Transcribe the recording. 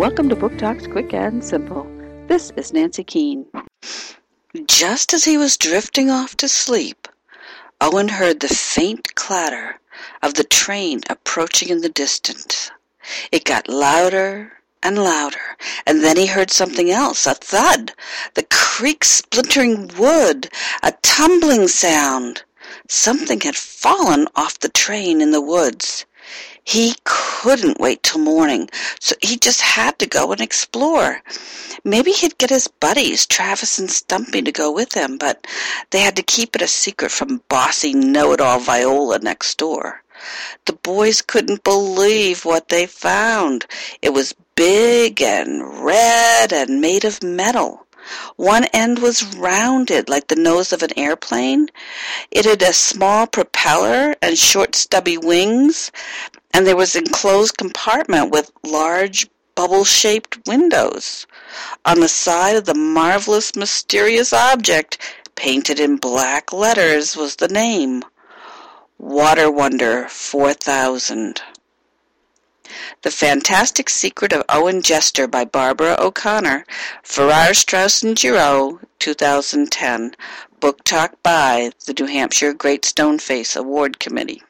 Welcome to Book Talks Quick and Simple. This is Nancy Keane. Just as he was drifting off to sleep, Owen heard the faint clatter of the train approaching in the distance. It got louder and louder, and then he heard something else a thud, the creak splintering wood, a tumbling sound. Something had fallen off the train in the woods. He couldn't wait till morning, so he just had to go and explore. Maybe he'd get his buddies, Travis and Stumpy, to go with him, but they had to keep it a secret from bossy know-it-all Viola next door. The boys couldn't believe what they found. It was big and red and made of metal. One end was rounded like the nose of an airplane. It had a small propeller and short stubby wings, and there was an enclosed compartment with large bubble-shaped windows. On the side of the marvelous mysterious object, painted in black letters, was the name, Water Wonder 4000. The Fantastic Secret of Owen Jester by Barbara O'Connor, Farrar, Straus and Giroux, 2010. Book Talk by the New Hampshire Great Stone Face Award Committee.